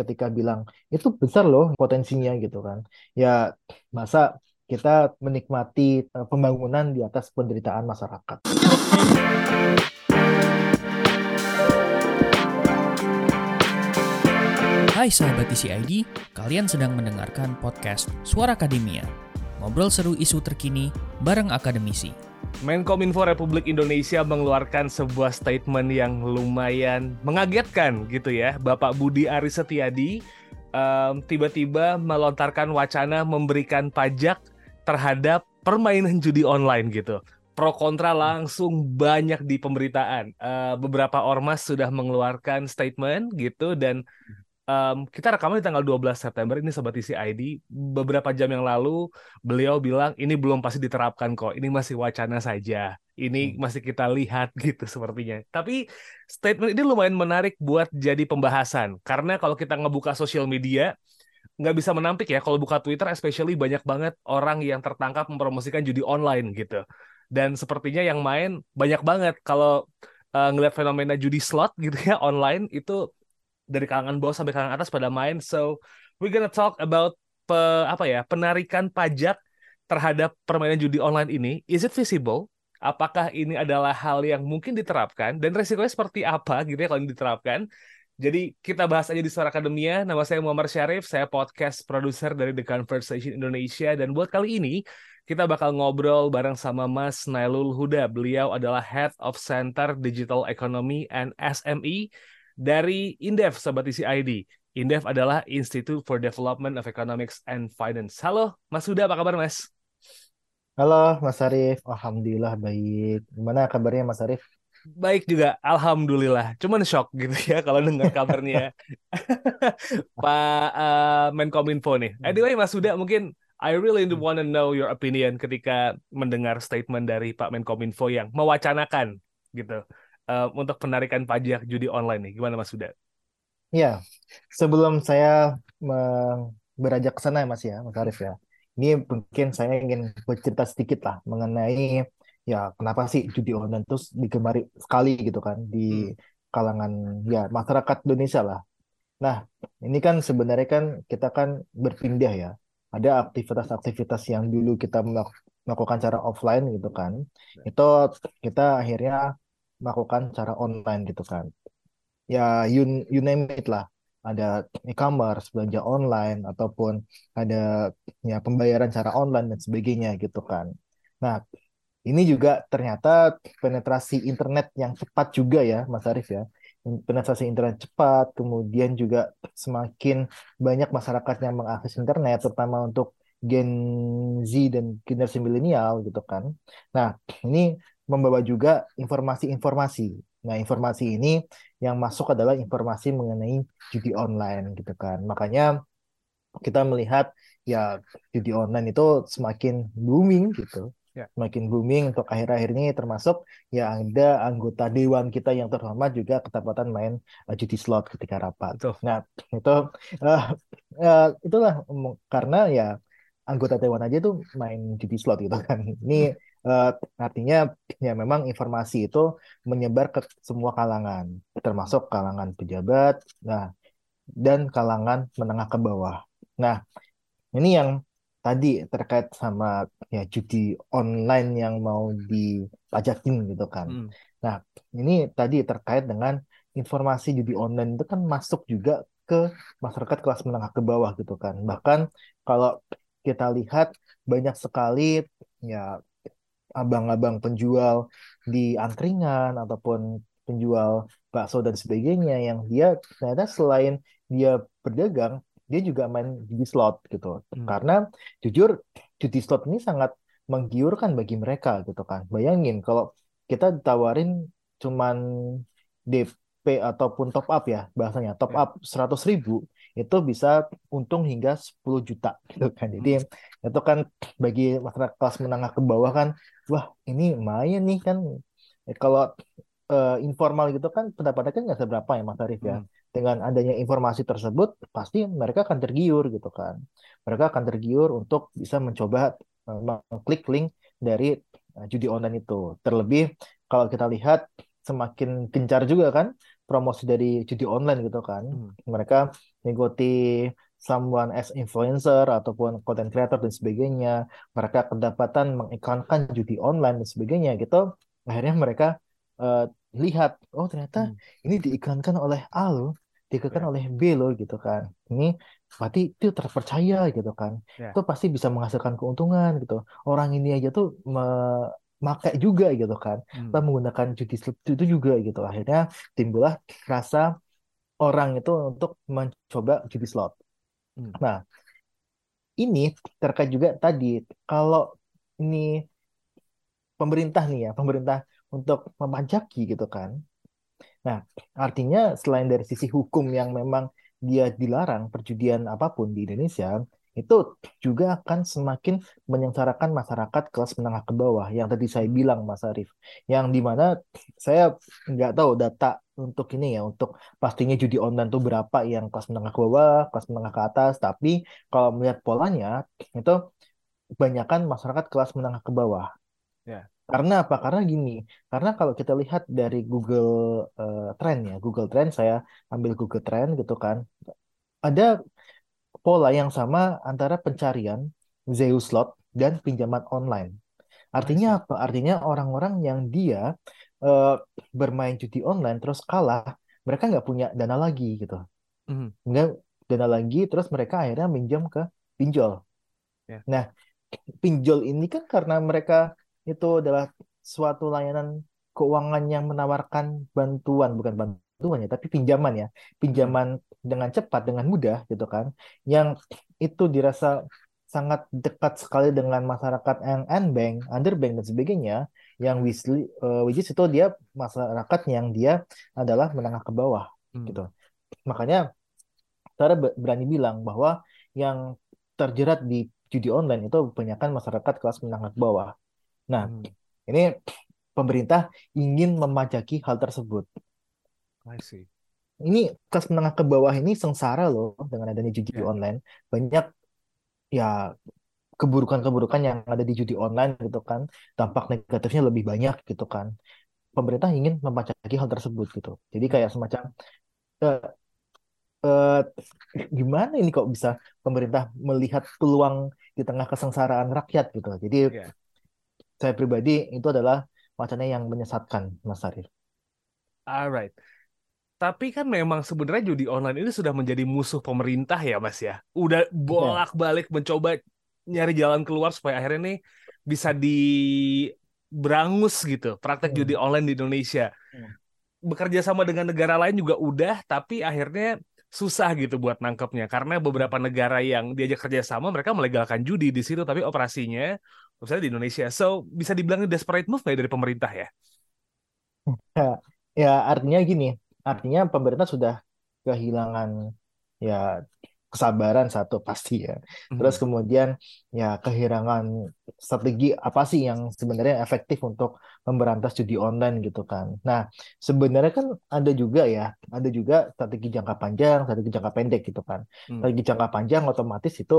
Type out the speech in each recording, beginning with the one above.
ketika bilang itu besar loh potensinya gitu kan. Ya masa kita menikmati eh, pembangunan di atas penderitaan masyarakat. Hai sahabat TCID, kalian sedang mendengarkan podcast Suara Akademia. Ngobrol seru isu terkini bareng akademisi. Menkominfo Republik Indonesia mengeluarkan sebuah statement yang lumayan mengagetkan gitu ya. Bapak Budi Aris Setiadi um, tiba-tiba melontarkan wacana memberikan pajak terhadap permainan judi online gitu. Pro kontra langsung banyak di pemberitaan. Uh, beberapa ormas sudah mengeluarkan statement gitu dan um, kita rekaman di tanggal 12 September ini sobat isi ID beberapa jam yang lalu beliau bilang ini belum pasti diterapkan kok ini masih wacana saja. Ini hmm. masih kita lihat gitu sepertinya. Tapi statement ini lumayan menarik buat jadi pembahasan. Karena kalau kita ngebuka sosial media nggak bisa menampik ya. Kalau buka Twitter especially banyak banget orang yang tertangkap mempromosikan judi online gitu. Dan sepertinya yang main banyak banget. Kalau uh, ngeliat fenomena judi slot gitu ya online itu dari kalangan bawah sampai kalangan atas pada main. So we're gonna talk about pe, apa ya penarikan pajak terhadap permainan judi online ini. Is it visible? Apakah ini adalah hal yang mungkin diterapkan dan resikonya seperti apa gitu ya kalau diterapkan? Jadi kita bahas aja di Suara Akademia. Nama saya Muhammad Syarif, saya podcast produser dari The Conversation Indonesia dan buat kali ini kita bakal ngobrol bareng sama Mas Nailul Huda. Beliau adalah Head of Center Digital Economy and SME dari Indef, Sobat Isi ID. Indef adalah Institute for Development of Economics and Finance. Halo, Mas Huda, apa kabar Mas? Halo, Mas Arif. Alhamdulillah baik. Gimana kabarnya Mas Arif? Baik juga, Alhamdulillah. Cuman shock gitu ya kalau dengar kabarnya Pak uh, Menkominfo nih. Anyway, Mas Huda, mungkin I really want to know your opinion ketika mendengar statement dari Pak Menkominfo yang mewacanakan gitu uh, untuk penarikan pajak judi online nih. Gimana Mas Suda? Ya, sebelum saya beranjak ke sana ya Mas ya, Mas Arif ya. Ini mungkin saya ingin bercerita sedikit lah mengenai ya kenapa sih judi online terus digemari sekali gitu kan di hmm. kalangan ya masyarakat Indonesia lah. Nah, ini kan sebenarnya kan kita kan berpindah ya. Ada aktivitas-aktivitas yang dulu kita melakukan cara offline gitu kan. Itu kita akhirnya melakukan cara online gitu kan. Ya you, you name it lah. Ada e-commerce, belanja online, ataupun ada ya pembayaran cara online dan sebagainya gitu kan. Nah, ini juga ternyata penetrasi internet yang cepat juga ya, Mas Arief ya. Penetrasi internet cepat, kemudian juga semakin banyak masyarakat yang mengakses internet, terutama untuk Gen Z dan generasi milenial gitu kan. Nah, ini membawa juga informasi-informasi. Nah, informasi ini yang masuk adalah informasi mengenai judi online gitu kan. Makanya kita melihat ya judi online itu semakin booming gitu. Ya. Semakin booming untuk akhir-akhir ini termasuk ya ada anggota dewan kita yang terhormat juga ketepatan main uh, judi slot ketika rapat. Tuh. Nah, itu uh, uh, itulah karena ya anggota dewan aja tuh main judi slot gitu kan. Ini Uh, artinya ya memang informasi itu menyebar ke semua kalangan, termasuk kalangan pejabat, nah dan kalangan menengah ke bawah. Nah, ini yang tadi terkait sama ya judi online yang mau dipajakin gitu kan. Hmm. Nah, ini tadi terkait dengan informasi judi online itu kan masuk juga ke masyarakat kelas menengah ke bawah gitu kan. Bahkan kalau kita lihat banyak sekali ya abang-abang penjual di angkringan ataupun penjual bakso dan sebagainya yang dia ternyata selain dia berdagang dia juga main judi slot gitu hmm. karena jujur judi slot ini sangat menggiurkan bagi mereka gitu kan bayangin kalau kita ditawarin cuman DP ataupun top up ya bahasanya top ya. up seratus ribu itu bisa untung hingga 10 juta gitu kan. Jadi hmm. itu kan bagi masyarakat kelas menengah ke bawah kan, wah ini lumayan nih kan. Eh, kalau uh, informal gitu kan pendapatnya kan nggak seberapa ya Mas Arif ya. Hmm. Dengan adanya informasi tersebut pasti mereka akan tergiur gitu kan. Mereka akan tergiur untuk bisa mencoba uh, mengklik link dari uh, judi online itu. Terlebih kalau kita lihat semakin gencar juga kan promosi dari judi online gitu kan. Hmm. Mereka mengikuti someone as influencer ataupun content creator dan sebagainya. Mereka kedapatan mengiklankan judi online dan sebagainya gitu. Akhirnya mereka eh, lihat, oh ternyata Hmm. ini diiklankan oleh A loh, diiklankan Ya. oleh B loh gitu kan. Ini berarti itu terpercaya gitu kan. Ya. Itu pasti bisa menghasilkan keuntungan gitu. Orang ini aja tuh memakai juga gitu kan. Hmm. Kita menggunakan judi slot itu juga gitu. Akhirnya timbullah rasa orang itu untuk mencoba judi slot. Hmm. Nah, ini terkait juga tadi kalau ini pemerintah nih ya, pemerintah untuk memajaki gitu kan. Nah, artinya selain dari sisi hukum yang memang dia dilarang perjudian apa pun di Indonesia, itu juga akan semakin menyengsarakan masyarakat kelas menengah ke bawah yang tadi saya bilang Mas Arief, yang di mana saya nggak tahu data untuk ini ya, untuk pastinya judi online tuh berapa yang kelas menengah ke bawah, kelas menengah ke atas, tapi kalau melihat polanya itu kebanyakan masyarakat kelas menengah ke bawah. Ya. Karena apa? Karena gini, karena kalau kita lihat dari Google eh, Trend ya, Google Trend saya ambil Google Trend gitu kan, ada pola yang sama antara pencarian Zeus slot dan pinjaman online. Artinya apa? Artinya orang-orang yang dia eh, bermain judi online terus kalah, mereka nggak punya dana lagi gitu, Mhm. nggak dana lagi, terus mereka akhirnya minjam ke pinjol. Ya. Nah, pinjol ini kan karena mereka itu adalah suatu layanan keuangan yang menawarkan bantuan, bukan bantuan ya, tapi pinjaman ya, pinjaman dengan cepat, dengan mudah gitu kan, yang itu dirasa sangat dekat sekali dengan masyarakat yang unbank, underbank dan sebagainya, yang which, eh, which is itu dia masyarakat yang dia adalah menengah ke bawah Hmm. gitu. Makanya saya be- berani bilang bahwa yang terjerat di judi online itu kebanyakan masyarakat kelas menengah ke bawah. Nah, Hmm. ini pemerintah ingin memajaki hal tersebut. I see. Ini kelas menengah ke bawah ini sengsara loh dengan adanya judi Ya. online. Banyak ya keburukan-keburukan yang ada di judi online gitu kan. Dampak negatifnya lebih banyak gitu kan. Pemerintah ingin memajaki hal tersebut gitu. Jadi kayak semacam eh, eh, gimana ini kok bisa pemerintah melihat peluang di tengah kesengsaraan rakyat gitu. Jadi Ya. saya pribadi itu adalah wacana yang menyesatkan, Mas Arif. Alright. Tapi kan memang sebenarnya judi online ini sudah menjadi musuh pemerintah ya, Mas ya. Udah bolak-balik mencoba nyari jalan keluar supaya akhirnya nih bisa diberangus gitu praktek Hmm. judi online di Indonesia. Hmm. Bekerja sama dengan negara lain juga udah, tapi akhirnya susah gitu buat nangkepnya karena beberapa negara yang diajak kerja sama mereka melegalkan judi di situ tapi operasinya misalnya di Indonesia. So bisa dibilang desperate move nggak dari pemerintah ya? Ya, ya artinya gini, artinya pemerintah sudah kehilangan ya kesabaran satu pasti ya. Terus Mhm. kemudian ya kehilangan strategi apa sih yang sebenarnya efektif untuk memberantas judi online gitu kan. Nah, sebenarnya kan ada juga ya, ada juga strategi jangka panjang, strategi jangka pendek gitu kan. Hmm. Strategi jangka panjang otomatis itu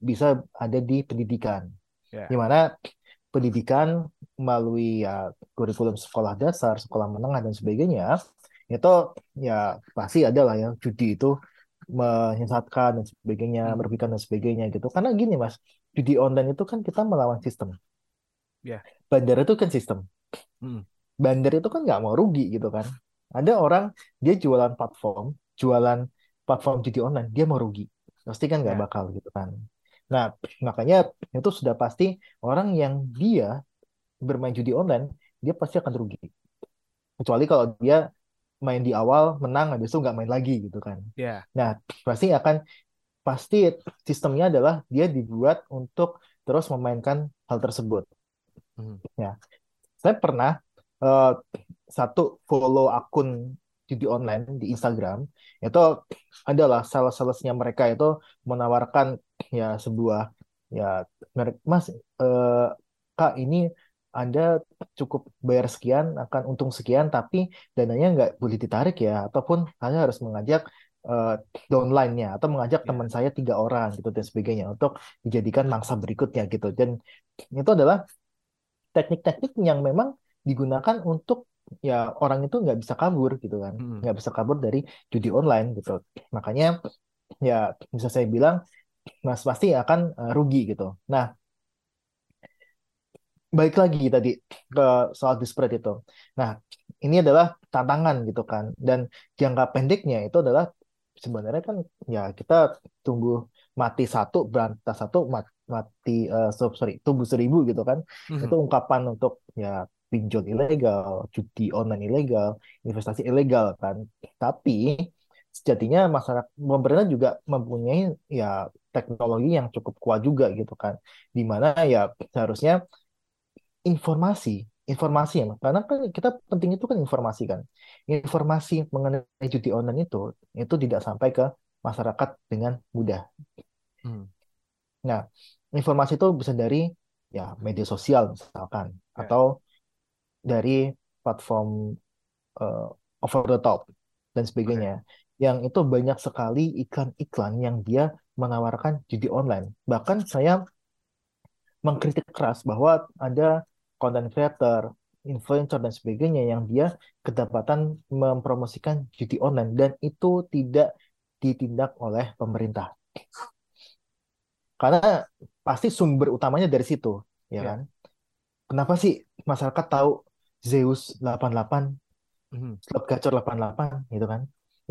bisa ada di pendidikan. Ya. Di mana pendidikan melalui ya kurikulum sekolah dasar, sekolah menengah dan sebagainya, itu ya pasti ada lah ya judi itu menyesatkan dan sebagainya, Hmm. merugikan dan sebagainya gitu. Karena gini Mas, judi online itu kan kita melawan sistem. Ya. Bandar itu kan sistem. Hmm. Bandar itu kan nggak mau rugi gitu kan. Ada orang dia jualan platform, jualan platform judi online, dia mau rugi. Pasti kan nggak Ya. bakal gitu kan. Nah, makanya itu sudah pasti orang yang dia bermain judi online, dia pasti akan rugi. Kecuali kalau dia main di awal menang habis itu nggak main lagi gitu kan. Ya. Nah, pasti akan pasti sistemnya adalah dia dibuat untuk terus memainkan hal tersebut. Hmm. Ya, saya pernah eh, satu follow akun judi online di Instagram itu adalah sales-salesnya mereka itu menawarkan ya sebuah ya merek Mas eh, Kak ini anda cukup bayar sekian akan untung sekian tapi dananya nggak boleh ditarik ya ataupun Anda harus mengajak eh, downline-nya atau mengajak Ya. teman saya tiga orang gitu dan sebagainya untuk dijadikan mangsa berikutnya gitu dan itu adalah teknik-teknik yang memang digunakan untuk ya orang itu nggak bisa kabur gitu kan, Hmm. nggak bisa kabur dari judi online gitu. Makanya ya bisa saya bilang Mas pasti akan eh, rugi gitu. Nah, balik lagi tadi ke soal disparate itu. Nah, ini adalah tantangan gitu kan. Dan jangka pendeknya itu adalah sebenarnya kan ya kita tunggu mati satu berantas satu mat- mati eh, so- sorry tumbuh seribu gitu kan. Mhm. Itu ungkapan untuk ya pinjol ilegal, judi online ilegal, investasi ilegal kan. Tapi sejatinya masyarakat pemerintah juga mempunyai ya teknologi yang cukup kuat juga gitu kan. Di mana ya seharusnya informasi, informasi ya, karena kan kita penting itu kan informasi kan. Informasi mengenai judi online itu itu tidak sampai ke masyarakat dengan mudah. Hmm. Nah, informasi itu bisa dari ya media sosial misalkan Ya. atau dari platform eh, over the top dan sebagainya. Yang itu banyak sekali iklan-iklan yang dia menawarkan judi online. Bahkan saya mengkritik keras bahwa ada content creator, influencer dan sebagainya yang dia kedapatan mempromosikan judi online dan itu tidak ditindak oleh pemerintah. Karena pasti sumber utamanya dari situ, ya Ya. kan? Kenapa sih masyarakat tahu Zeus 88, Mhm. Slot Gacor 88 gitu kan?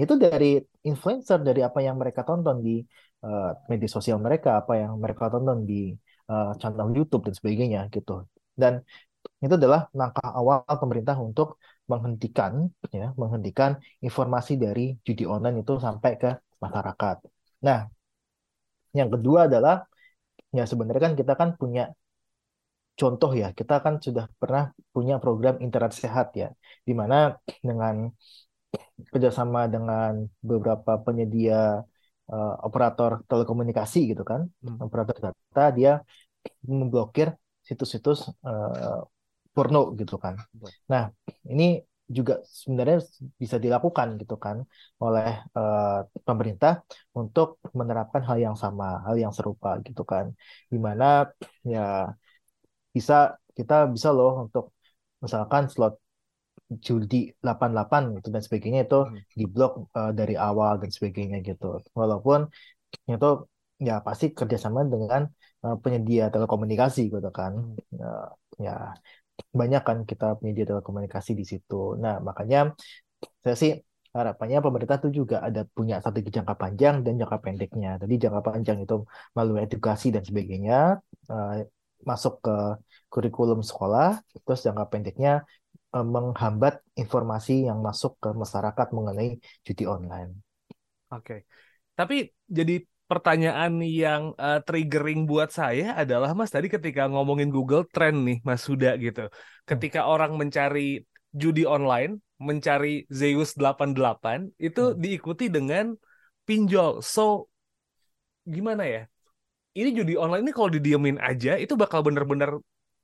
Itu dari influencer, dari apa yang mereka tonton di eh, media sosial mereka, apa yang mereka tonton di eh, channel YouTube dan sebagainya gitu. Dan itu adalah langkah awal pemerintah untuk menghentikan ya, menghentikan informasi dari judi online itu sampai ke masyarakat. Nah, yang kedua adalah ya sebenarnya kan kita kan punya contoh ya, kita kan sudah pernah punya program internet sehat ya, di mana dengan kerjasama dengan beberapa penyedia eh, operator telekomunikasi gitu kan, Hmm. operator data dia memblokir situs-situs eh, porno gitu kan. Nah, ini juga sebenarnya bisa dilakukan gitu kan oleh eh, pemerintah untuk menerapkan hal yang sama, hal yang serupa gitu kan. Di mana ya bisa kita bisa loh untuk misalkan slot judi 88 gitu dan sebagainya itu Hmm. diblok eh, dari awal dan sebagainya gitu. Walaupun itu ya pasti kerjasama dengan penyedia telekomunikasi gitu kan. Hmm. Ya, ya banyak kan kita penyedia telekomunikasi di situ. Nah, makanya saya sih harapannya pemerintah tuh juga ada punya strategi jangka panjang dan jangka pendeknya. Jadi jangka panjang itu melalui edukasi dan sebagainya eh, masuk ke kurikulum sekolah, terus jangka pendeknya eh, menghambat informasi yang masuk ke masyarakat mengenai judi online. Oke. Tapi jadi pertanyaan yang eh, triggering buat saya adalah Mas tadi ketika ngomongin Google Trend nih Mas Huda gitu. Ketika orang mencari judi online, mencari Zeus 88 itu Hmm. diikuti dengan pinjol. So gimana ya? Ini judi online ini kalau didiemin aja itu bakal bener-bener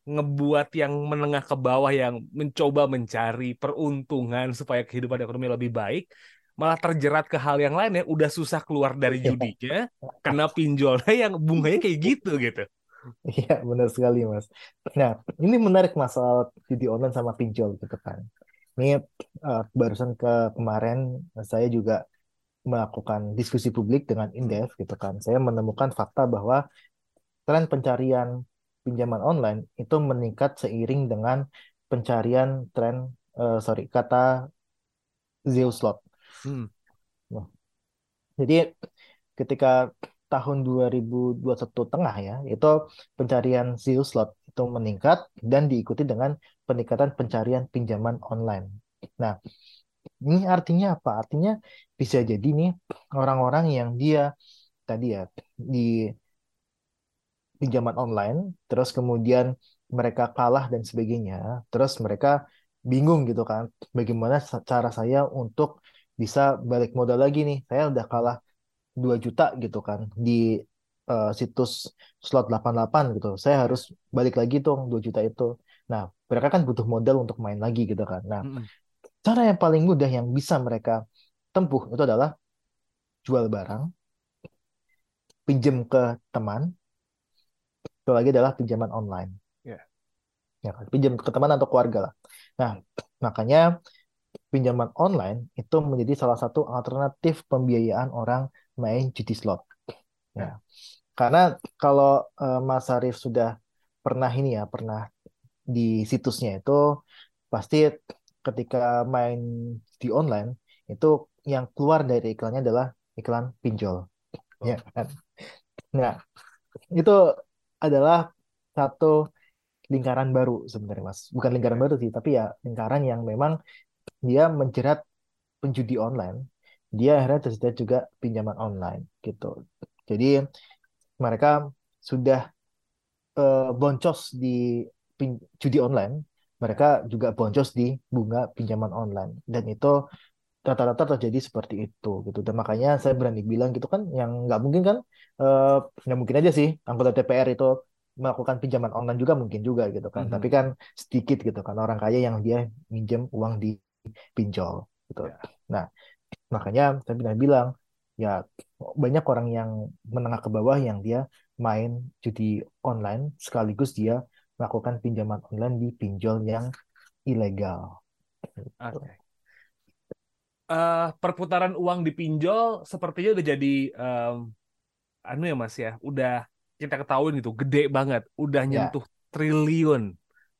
ngebuat yang menengah ke bawah yang mencoba mencari peruntungan supaya kehidupan ekonomi lebih baik malah terjerat ke hal yang lain yang udah susah keluar dari judinya kena pinjolnya yang bunganya kayak gitu gitu. Iya, benar sekali, Mas. Nah, ini menarik masalah judi online sama pinjol gitu kan. Ini eh, barusan ke kemarin saya juga melakukan diskusi publik dengan Indef gitu kan. Saya menemukan fakta bahwa tren pencarian pinjaman online itu meningkat seiring dengan pencarian tren eh, sorry kata Zeus slot. Hmm. Jadi ketika tahun 2021 tengah ya, itu pencarian Zeus slot itu meningkat dan diikuti dengan peningkatan pencarian pinjaman online. Nah, ini artinya apa? Artinya bisa jadi nih orang-orang yang dia tadi ya di pinjaman online, terus kemudian mereka kalah dan sebagainya, terus mereka bingung gitu kan, bagaimana cara saya untuk bisa balik modal lagi nih? Saya udah kalah 2 juta gitu kan di eh, situs slot 88 gitu. Saya harus balik lagi tuh 2 juta itu. Nah, mereka kan butuh modal untuk main lagi gitu kan. Nah, cara yang paling mudah yang bisa mereka tempuh itu adalah jual barang, pinjam ke teman, itu lagi adalah pinjaman online. Ya. ya kan? Pinjam ke teman atau keluarga lah. Nah, makanya pinjaman online itu menjadi salah satu alternatif pembiayaan orang main judi slot. Ya. Karena kalau uh, Mas Arif sudah pernah ini ya, pernah di situsnya itu pasti ketika main di online itu yang keluar dari iklannya adalah iklan pinjol. Oh. Ya kan? Nah, itu adalah satu lingkaran baru sebenarnya Mas. Bukan lingkaran baru sih, tapi ya lingkaran yang memang dia menjerat penjudi online. Dia akhirnya tersedia juga pinjaman online gitu. Jadi mereka sudah uh, boncos di judi online, mereka juga boncos di bunga pinjaman online dan itu rata-rata terjadi seperti itu gitu dan makanya saya berani bilang gitu kan yang nggak mungkin kan uh, nggak mungkin aja sih anggota DPR itu melakukan pinjaman online juga mungkin juga gitu kan mm-hmm. tapi kan sedikit gitu kan orang kaya yang dia minjem uang di pinjol gitu yeah. nah makanya saya bilang bilang ya banyak orang yang menengah ke bawah yang dia main judi online sekaligus dia melakukan pinjaman online di pinjol yang ilegal. Okay. Uh, eh, perputaran uang di pinjol sepertinya udah jadi um, anu ya mas ya, udah kita ketahui gitu, gede banget, udah ya. nyentuh yeah. triliun,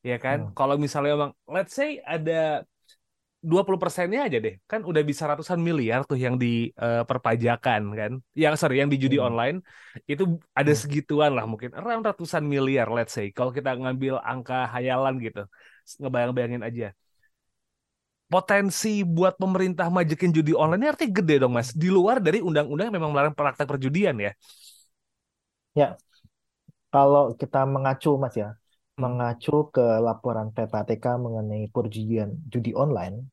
ya kan? Hmm. Kalau misalnya emang, let's say ada 20 persennya aja deh. Kan udah bisa ratusan miliar tuh yang di uh, perpajakan kan? Yang sorry yang di judi hmm. online. Itu ada hmm. segituan lah mungkin around ratusan miliar let's say. Kalau kita ngambil angka hayalan gitu ngebayang-bayangin aja. Potensi buat pemerintah majekin judi online ini artinya gede dong mas. Di luar dari undang-undang yang memang melarang praktek perjudian ya. Ya. Kalau kita mengacu mas ya mengacu ke laporan PPATK mengenai perjudian judi online,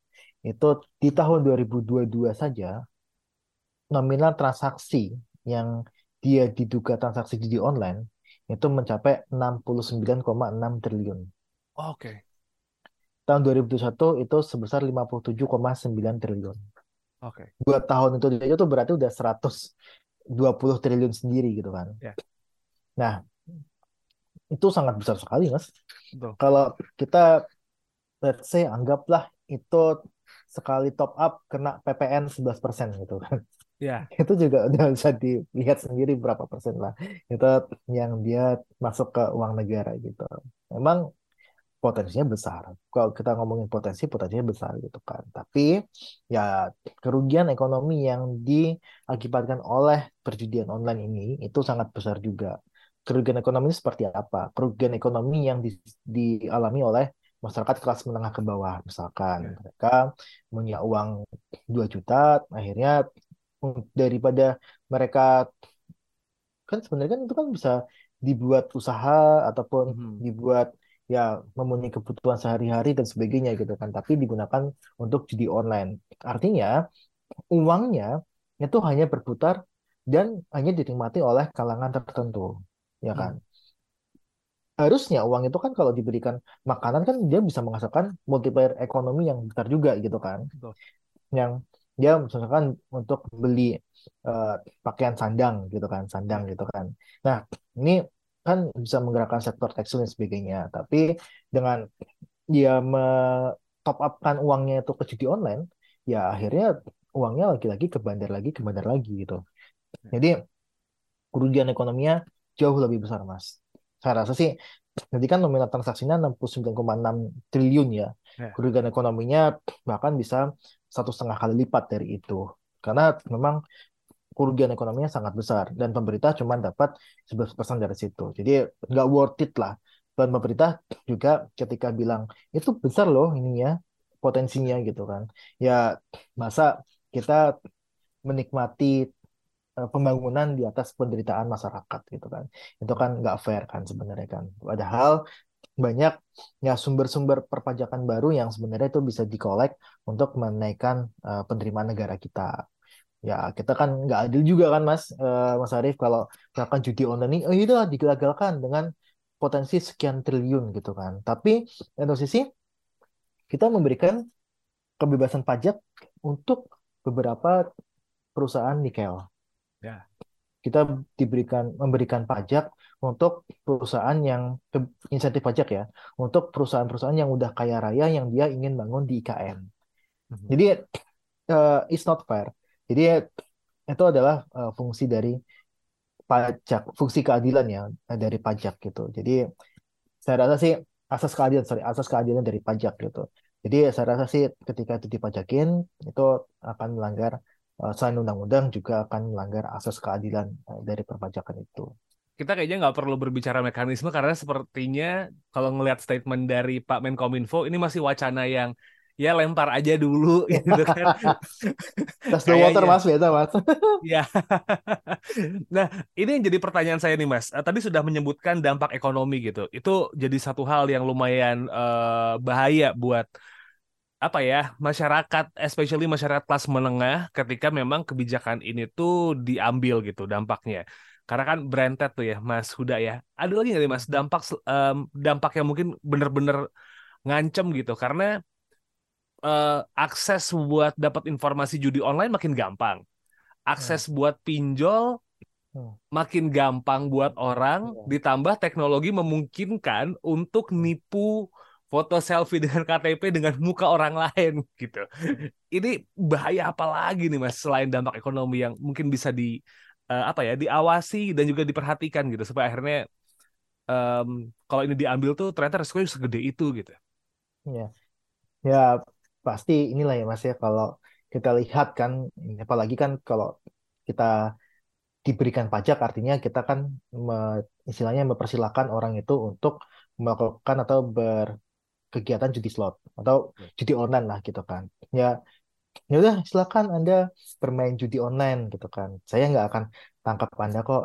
itu di tahun 2022 saja nominal transaksi yang dia diduga transaksi judi online itu mencapai 69,6 triliun. Oke. Okay. Tahun 2021 itu sebesar 57,9 triliun. Oke. Okay. Dua tahun itu itu berarti udah 120 triliun sendiri gitu kan. Yeah. Nah, itu sangat besar sekali mas. Betul. Kalau kita let's say anggaplah itu sekali top up kena PPN 11% gitu kan. Ya. Itu juga udah bisa dilihat sendiri berapa persen lah. Itu yang dia masuk ke uang negara gitu. Memang potensinya besar. Kalau kita ngomongin potensi, potensinya besar gitu kan. Tapi ya kerugian ekonomi yang diakibatkan oleh perjudian online ini itu sangat besar juga kerugian ekonomi seperti apa? Kerugian ekonomi yang di, dialami oleh masyarakat kelas menengah ke bawah misalkan yeah. mereka punya uang 2 juta akhirnya daripada mereka kan sebenarnya kan itu kan bisa dibuat usaha ataupun hmm. dibuat ya memenuhi kebutuhan sehari-hari dan sebagainya gitu kan tapi digunakan untuk judi online artinya uangnya itu hanya berputar dan hanya dinikmati oleh kalangan tertentu ya kan? Hmm. Harusnya uang itu kan kalau diberikan makanan kan dia bisa menghasilkan multiplier ekonomi yang besar juga gitu kan. Betul. Yang dia misalkan untuk beli uh, pakaian sandang gitu kan, sandang gitu kan. Nah, ini kan bisa menggerakkan sektor tekstil dan sebagainya. Tapi dengan dia top upkan uangnya itu ke judi online, ya akhirnya uangnya lagi-lagi ke bandar lagi, ke bandar lagi gitu. Hmm. Jadi kerugian ekonominya jauh lebih besar, Mas. Saya rasa sih, nanti kan nominal transaksinya 69,6 triliun ya. Yeah. Kerugian ekonominya bahkan bisa satu setengah kali lipat dari itu. Karena memang kerugian ekonominya sangat besar dan pemerintah cuma dapat 11% dari situ. Jadi nggak worth it lah. Dan pemerintah juga ketika bilang itu besar loh ininya potensinya gitu kan. Ya masa kita menikmati pembangunan di atas penderitaan masyarakat gitu kan. Itu kan nggak fair kan sebenarnya kan. Padahal banyak ya sumber-sumber perpajakan baru yang sebenarnya itu bisa dikolek untuk menaikkan uh, penerimaan negara kita. Ya kita kan nggak adil juga kan mas uh, mas Arief kalau misalkan judi online ini oh itu digagalkan dengan potensi sekian triliun gitu kan. Tapi di sisi kita memberikan kebebasan pajak untuk beberapa perusahaan nikel Ya. kita diberikan memberikan pajak untuk perusahaan yang insentif pajak ya untuk perusahaan-perusahaan yang udah kaya raya yang dia ingin bangun di IKN. Hmm. Jadi uh, it's not fair. Jadi itu adalah uh, fungsi dari pajak, fungsi keadilan ya dari pajak gitu. Jadi saya rasa sih asas keadilan, sorry, asas keadilan dari pajak gitu. Jadi saya rasa sih ketika itu dipajakin itu akan melanggar selain undang-undang juga akan melanggar asas keadilan uh, dari perpajakan itu. Kita kayaknya nggak perlu berbicara mekanisme karena sepertinya kalau ngelihat statement dari Pak Menkominfo ini masih wacana yang ya lempar aja dulu gitu kan. Tas the water mas biasa mas. ya. nah ini yang jadi pertanyaan saya nih mas. Eh, tadi sudah menyebutkan dampak ekonomi gitu. Itu jadi satu hal yang lumayan uh, bahaya buat apa ya masyarakat, especially masyarakat kelas menengah, ketika memang kebijakan ini tuh diambil gitu dampaknya. Karena kan branded tuh ya, Mas Huda ya. Ada lagi nggak nih Mas dampak um, dampak yang mungkin bener-bener ngancem gitu? Karena uh, akses buat dapat informasi judi online makin gampang, akses hmm. buat pinjol hmm. makin gampang buat orang, hmm. ditambah teknologi memungkinkan untuk nipu foto selfie dengan KTP dengan muka orang lain gitu. Ini bahaya apa lagi nih Mas selain dampak ekonomi yang mungkin bisa di uh, apa ya diawasi dan juga diperhatikan gitu supaya akhirnya um, kalau ini diambil tuh ternyata resikonya segede itu gitu. Ya. Ya pasti inilah ya Mas ya kalau kita lihat kan apalagi kan kalau kita diberikan pajak artinya kita kan me, istilahnya mempersilahkan orang itu untuk melakukan atau ber kegiatan judi slot atau ya. judi online lah gitu kan. Ya ya udah silakan anda bermain judi online gitu kan. Saya nggak akan tangkap anda kok.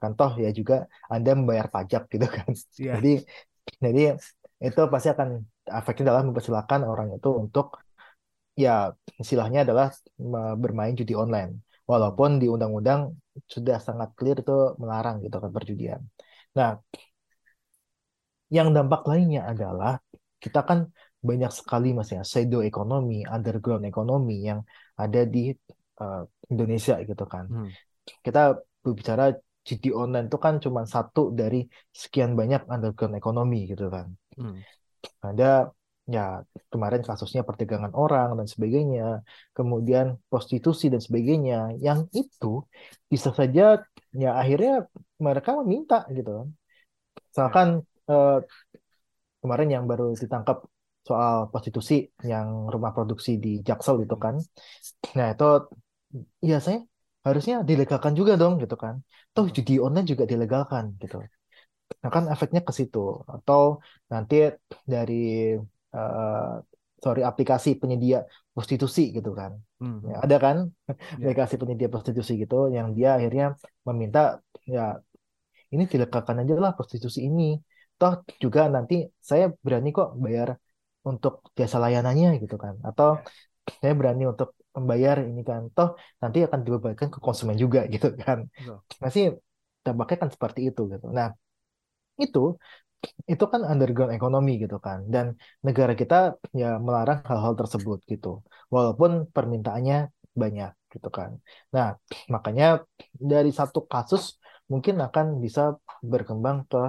Kan toh ya juga anda membayar pajak gitu kan. Yeah. jadi jadi itu pasti akan efeknya adalah mempersilahkan orang itu untuk ya istilahnya adalah bermain judi online. Walaupun di undang-undang sudah sangat clear itu melarang gitu kan perjudian. Nah yang dampak lainnya adalah kita kan banyak sekali mas ya pseudo ekonomi, underground ekonomi yang ada di uh, Indonesia gitu kan. Hmm. Kita berbicara judi online itu kan cuma satu dari sekian banyak underground ekonomi gitu kan. Hmm. Ada ya kemarin kasusnya perdagangan orang dan sebagainya, kemudian prostitusi dan sebagainya, yang itu bisa saja ya akhirnya mereka meminta gitu kan. Misalkan uh, kemarin yang baru ditangkap soal prostitusi yang rumah produksi di Jaksel itu kan. Nah, itu ya saya harusnya dilegalkan juga dong gitu kan. Toh judi online juga dilegalkan gitu. Nah, kan efeknya ke situ atau nanti dari uh, sorry aplikasi penyedia prostitusi gitu kan. Hmm. Ya, ada kan yeah. aplikasi penyedia prostitusi gitu yang dia akhirnya meminta ya ini dilegalkan aja lah prostitusi ini toh juga nanti saya berani kok bayar untuk jasa layanannya gitu kan. Atau saya berani untuk membayar ini kan. Toh nanti akan dibebankan ke konsumen juga gitu kan. Masih tampaknya kan seperti itu gitu. Nah itu itu kan underground ekonomi gitu kan. Dan negara kita ya melarang hal-hal tersebut gitu. Walaupun permintaannya banyak gitu kan. Nah makanya dari satu kasus mungkin akan bisa berkembang ke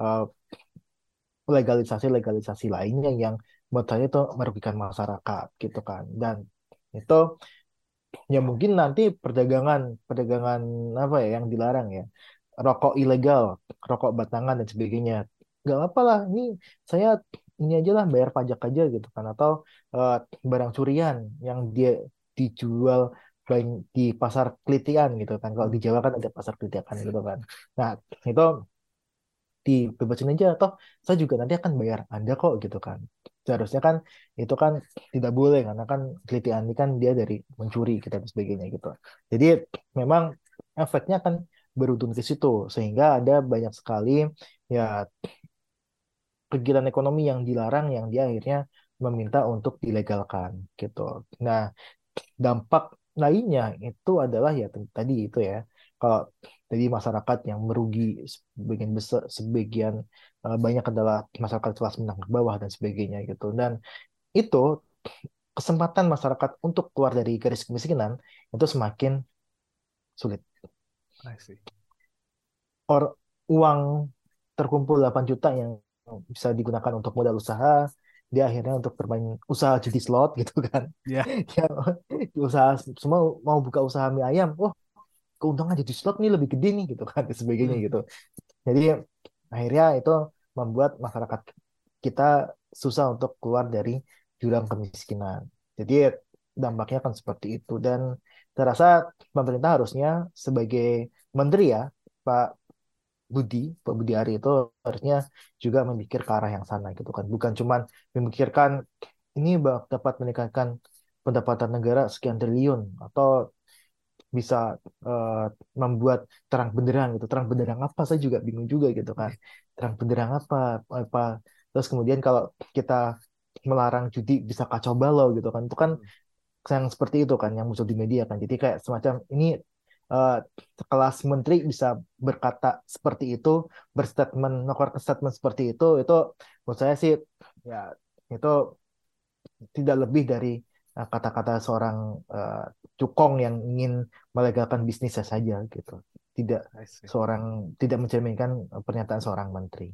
uh, legalisasi-legalisasi lainnya yang menurut saya itu merugikan masyarakat gitu kan. Dan itu ya mungkin nanti perdagangan perdagangan apa ya yang dilarang ya. Rokok ilegal rokok batangan dan sebagainya. Nggak apa lah ini saya ini aja lah bayar pajak aja gitu kan. Atau uh, barang curian yang dia dijual di pasar kelitian gitu kan. Kalau di Jawa kan ada pasar kelitian gitu kan. Nah itu dibebasin aja. Toh saya juga nanti akan bayar Anda kok gitu kan. Seharusnya kan itu kan tidak boleh karena kan kelitian ini kan dia dari mencuri kita dan sebagainya gitu. Jadi memang efeknya kan berujung ke situ sehingga ada banyak sekali ya kegiatan ekonomi yang dilarang yang dia akhirnya meminta untuk dilegalkan gitu. Nah dampak lainnya itu adalah ya tadi itu ya kalau jadi masyarakat yang merugi sebagian besar sebagian uh, banyak adalah masyarakat kelas menengah ke bawah dan sebagainya gitu dan itu kesempatan masyarakat untuk keluar dari garis kemiskinan itu semakin sulit I see. or uang terkumpul 8 juta yang bisa digunakan untuk modal usaha, dia akhirnya untuk bermain usaha judi slot gitu kan. Ya. Ya, usaha semua mau buka usaha mie ayam, oh keuntungan judi slot nih lebih gede nih gitu kan, dan sebagainya Hmm. gitu. Jadi akhirnya itu membuat masyarakat kita susah untuk keluar dari jurang kemiskinan. Jadi dampaknya kan seperti itu dan terasa pemerintah harusnya sebagai menteri ya Pak Budi, Pak Budi Ari itu harusnya juga memikir ke arah yang sana gitu kan. Bukan cuman memikirkan ini dapat meningkatkan pendapatan negara sekian triliun atau bisa eh, membuat terang benderang gitu. Terang benderang apa? Saya juga bingung juga gitu kan. Terang benderang apa? Apa? Terus kemudian kalau kita melarang judi bisa kacau balau gitu kan. Itu kan yang seperti itu kan yang muncul di media kan. Jadi kayak semacam ini eh, kelas menteri bisa berkata seperti itu, berstatement, mengeluarkan statement seperti itu, itu menurut saya sih ya itu tidak lebih dari kata-kata seorang eh, cukong yang ingin melegalkan bisnisnya saja gitu. Tidak seorang tidak mencerminkan eh, pernyataan seorang menteri.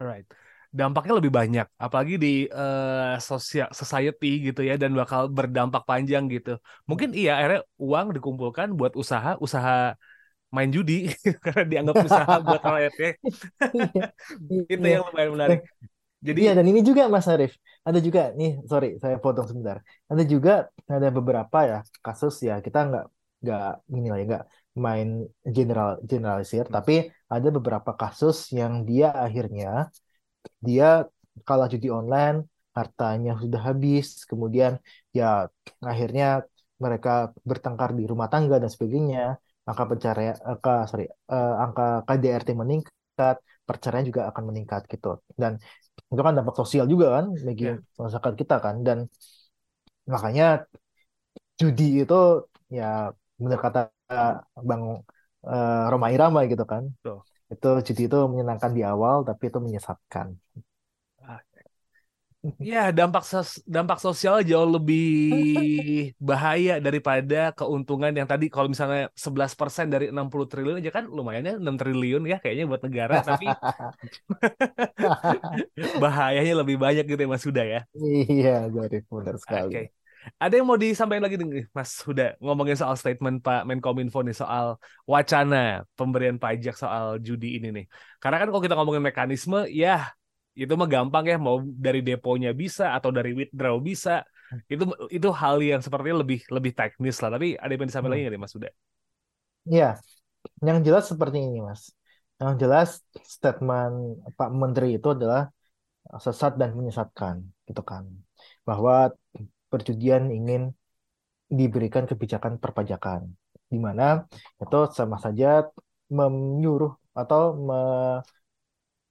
Alright. Dampaknya lebih banyak, apalagi di eh, sosial society gitu ya, dan bakal berdampak panjang gitu. Mungkin iya, akhirnya uang dikumpulkan buat usaha, usaha main judi karena dianggap usaha buat rakyatnya. Itu Iya. yang lumayan menarik. Jadi Iya, dan ini juga Mas Arif, ada juga nih, sorry, saya potong sebentar. Ada juga ada beberapa ya kasus ya kita nggak nggak ini lah ya nggak main general generalisir, tapi ada beberapa kasus yang dia akhirnya dia kalah judi online, hartanya sudah habis, kemudian ya akhirnya mereka bertengkar di rumah tangga dan sebagainya, angka pencarian, angka sorry, eh, angka KDRT meningkat, perceraian juga akan meningkat gitu. Dan itu kan dampak sosial juga kan bagi Ya. masyarakat kita kan dan makanya judi itu ya benar kata Bang eh, Roma Irama gitu kan Betul. itu judi itu menyenangkan di awal tapi itu menyesatkan Ya, dampak sos- dampak sosial jauh lebih bahaya daripada keuntungan yang tadi kalau misalnya 11% dari 60 triliun aja kan lumayannya 6 triliun ya kayaknya buat negara tapi bahayanya lebih banyak gitu ya Mas Huda ya. iya Zarif benar Oke. sekali Ada yang mau disampaikan lagi nih Mas Huda ngomongin soal statement Pak Menkominfo nih soal wacana pemberian pajak soal judi ini nih. Karena kan kalau kita ngomongin mekanisme ya itu mah gampang ya mau dari deponya bisa atau dari withdraw bisa. Itu itu hal yang sepertinya lebih lebih teknis lah. Tapi ada yang disampaikan lagi Hmm. nggak nih Mas Huda? Iya, yang jelas seperti ini, Mas. Yang jelas statement Pak Menteri itu adalah sesat dan menyesatkan, gitu kan. Bahwa perjudian ingin diberikan kebijakan perpajakan, di mana itu sama saja menyuruh atau me-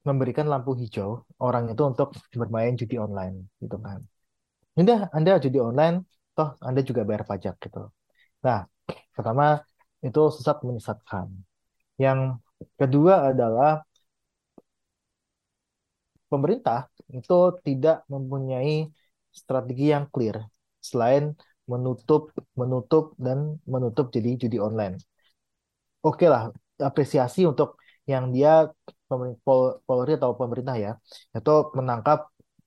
memberikan lampu hijau orang itu untuk bermain judi online, gitu kan. Udah, Anda judi online, toh Anda juga bayar pajak gitu. Nah, pertama itu sesat menyesatkan. Yang kedua adalah pemerintah itu tidak mempunyai strategi yang clear selain menutup, menutup dan menutup jadi judi online. Oke lah, apresiasi untuk yang dia Pol- Polri atau pemerintah ya, itu menangkap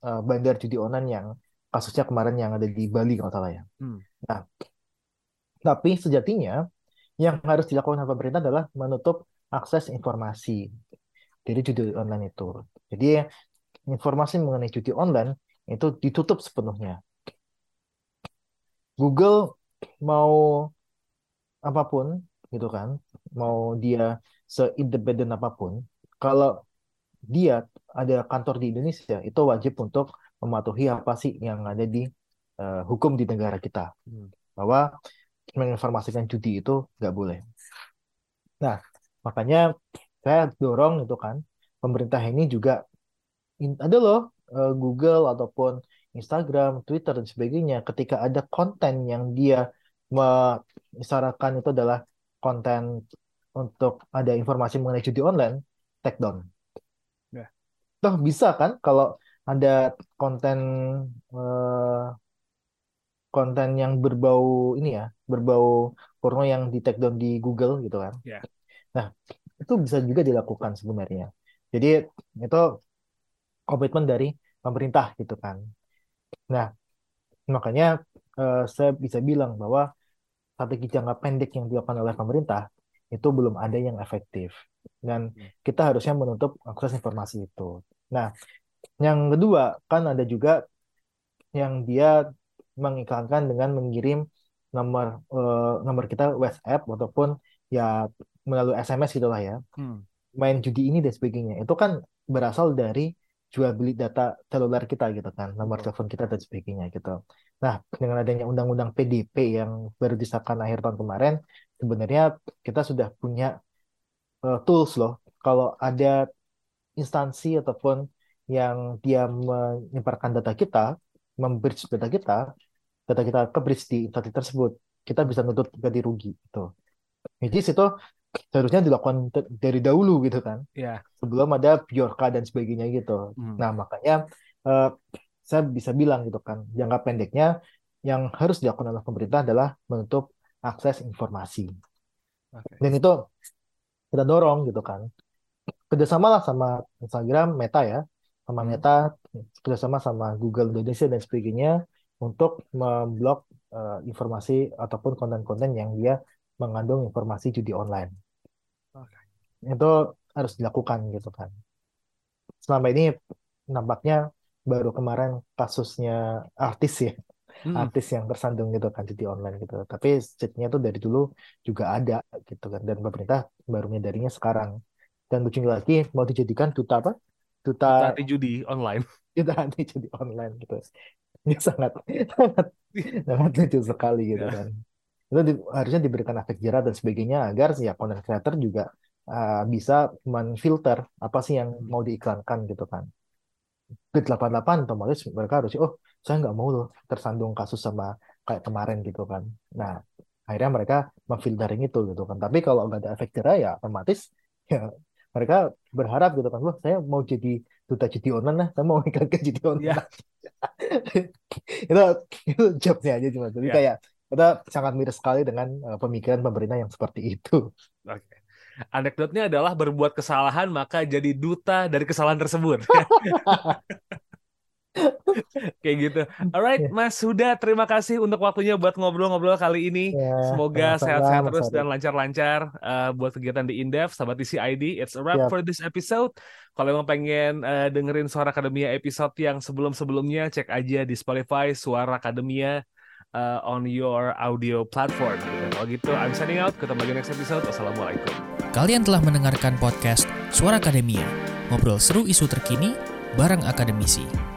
eh, bandar judi online yang kasusnya kemarin yang ada di Bali kalau salah ya. Hmm. Nah, tapi sejatinya yang harus dilakukan oleh pemerintah adalah menutup akses informasi dari judi online itu. Jadi informasi mengenai judi online itu ditutup sepenuhnya. Google mau apa pun gitu kan, mau dia seindependen apa pun, kalau dia ada kantor di Indonesia, itu wajib untuk mematuhi apa sih yang ada di eh, hukum di negara kita. Hmm. Bahwa menginformasikan judi itu nggak boleh. Nah, makanya saya dorong itu kan, pemerintah ini juga in- ada loh eh, Google ataupun Instagram, Twitter dan sebagainya ketika ada konten yang dia mengisyaratkan itu adalah konten untuk ada informasi mengenai judi online, take down. Ya. Toh bisa kan kalau ada konten eh, konten yang berbau ini ya, berbau porno yang di take down di Google gitu kan. Ya. Nah, itu bisa juga dilakukan sebenarnya. Jadi itu komitmen dari pemerintah gitu kan. Nah, makanya eh, saya bisa bilang bahwa strategi jangka pendek yang dilakukan oleh pemerintah itu belum ada yang efektif dan kita harusnya menutup akses informasi itu. Nah, yang kedua kan ada juga yang dia mengiklankan dengan mengirim nomor uh, nomor kita WhatsApp ataupun ya melalui SMS gitulah ya. Hmm. Main judi ini dan sebagainya. Itu kan berasal dari jual beli data seluler kita gitu kan, nomor telepon kita dan sebagainya gitu. Nah, dengan adanya undang-undang PDP yang baru disahkan akhir tahun kemarin, sebenarnya kita sudah punya uh, tools loh. Kalau ada instansi ataupun yang dia menyebarkan data kita, membridge data kita, data kita ke bridge di instansi tersebut, kita bisa nuntut ganti rugi itu. Jadi itu seharusnya dilakukan dari dahulu gitu kan, yeah. sebelum ada Bjorka dan sebagainya gitu. Hmm. Nah makanya uh, saya bisa bilang gitu kan, jangka pendeknya yang harus dilakukan oleh pemerintah adalah menutup akses informasi. Okay. Dan itu kita dorong gitu kan, kerjasama lah sama Instagram, Meta ya, sama hmm. Meta, kerjasama sama Google Indonesia dan sebagainya untuk memblok uh, informasi ataupun konten-konten yang dia mengandung informasi judi online. Okay. Itu harus dilakukan gitu kan. Selama ini nampaknya baru kemarin kasusnya artis ya, hmm. artis yang tersandung gitu kan judi online gitu. Tapi sejatinya tuh dari dulu juga ada gitu kan dan pemerintah baru menyadarinya sekarang. Dan lucunya lagi mau dijadikan duta apa? Duta, duta judi online. Duta anti judi online gitu. Ini sangat sangat sangat lucu sekali gitu yeah. kan itu di, harusnya diberikan efek jerah dan sebagainya agar ya content creator juga uh, bisa menfilter apa sih yang mau diiklankan gitu kan ke 88 otomatis mereka harus oh saya nggak mau loh tersandung kasus sama kayak kemarin gitu kan nah akhirnya mereka memfiltering itu gitu kan tapi kalau nggak ada efek jerah ya otomatis ya mereka berharap gitu kan wah saya mau jadi duta judi online lah saya mau ke judi online yeah. itu itu jobnya aja cuma tapi yeah. kayak kita sangat miris sekali dengan uh, pemikiran pemerintah yang seperti itu. Oke. Okay. Anekdotnya adalah berbuat kesalahan maka jadi duta dari kesalahan tersebut. Kayak gitu. Alright. Mas Huda, terima kasih untuk waktunya buat ngobrol-ngobrol kali ini. Ya, Semoga sehat-sehat terus dan lancar-lancar uh, buat kegiatan di Indef, sahabat ID. It's a wrap Siap. for this episode. Kalau emang pengen uh, dengerin Suara Akademia episode yang sebelum-sebelumnya, cek aja di Spotify Suara Akademia uh, on your audio platform. Kalau gitu, I'm signing out. Ketemu lagi next episode. Wassalamualaikum. Kalian telah mendengarkan podcast Suara Akademia. Ngobrol seru isu terkini bareng akademisi.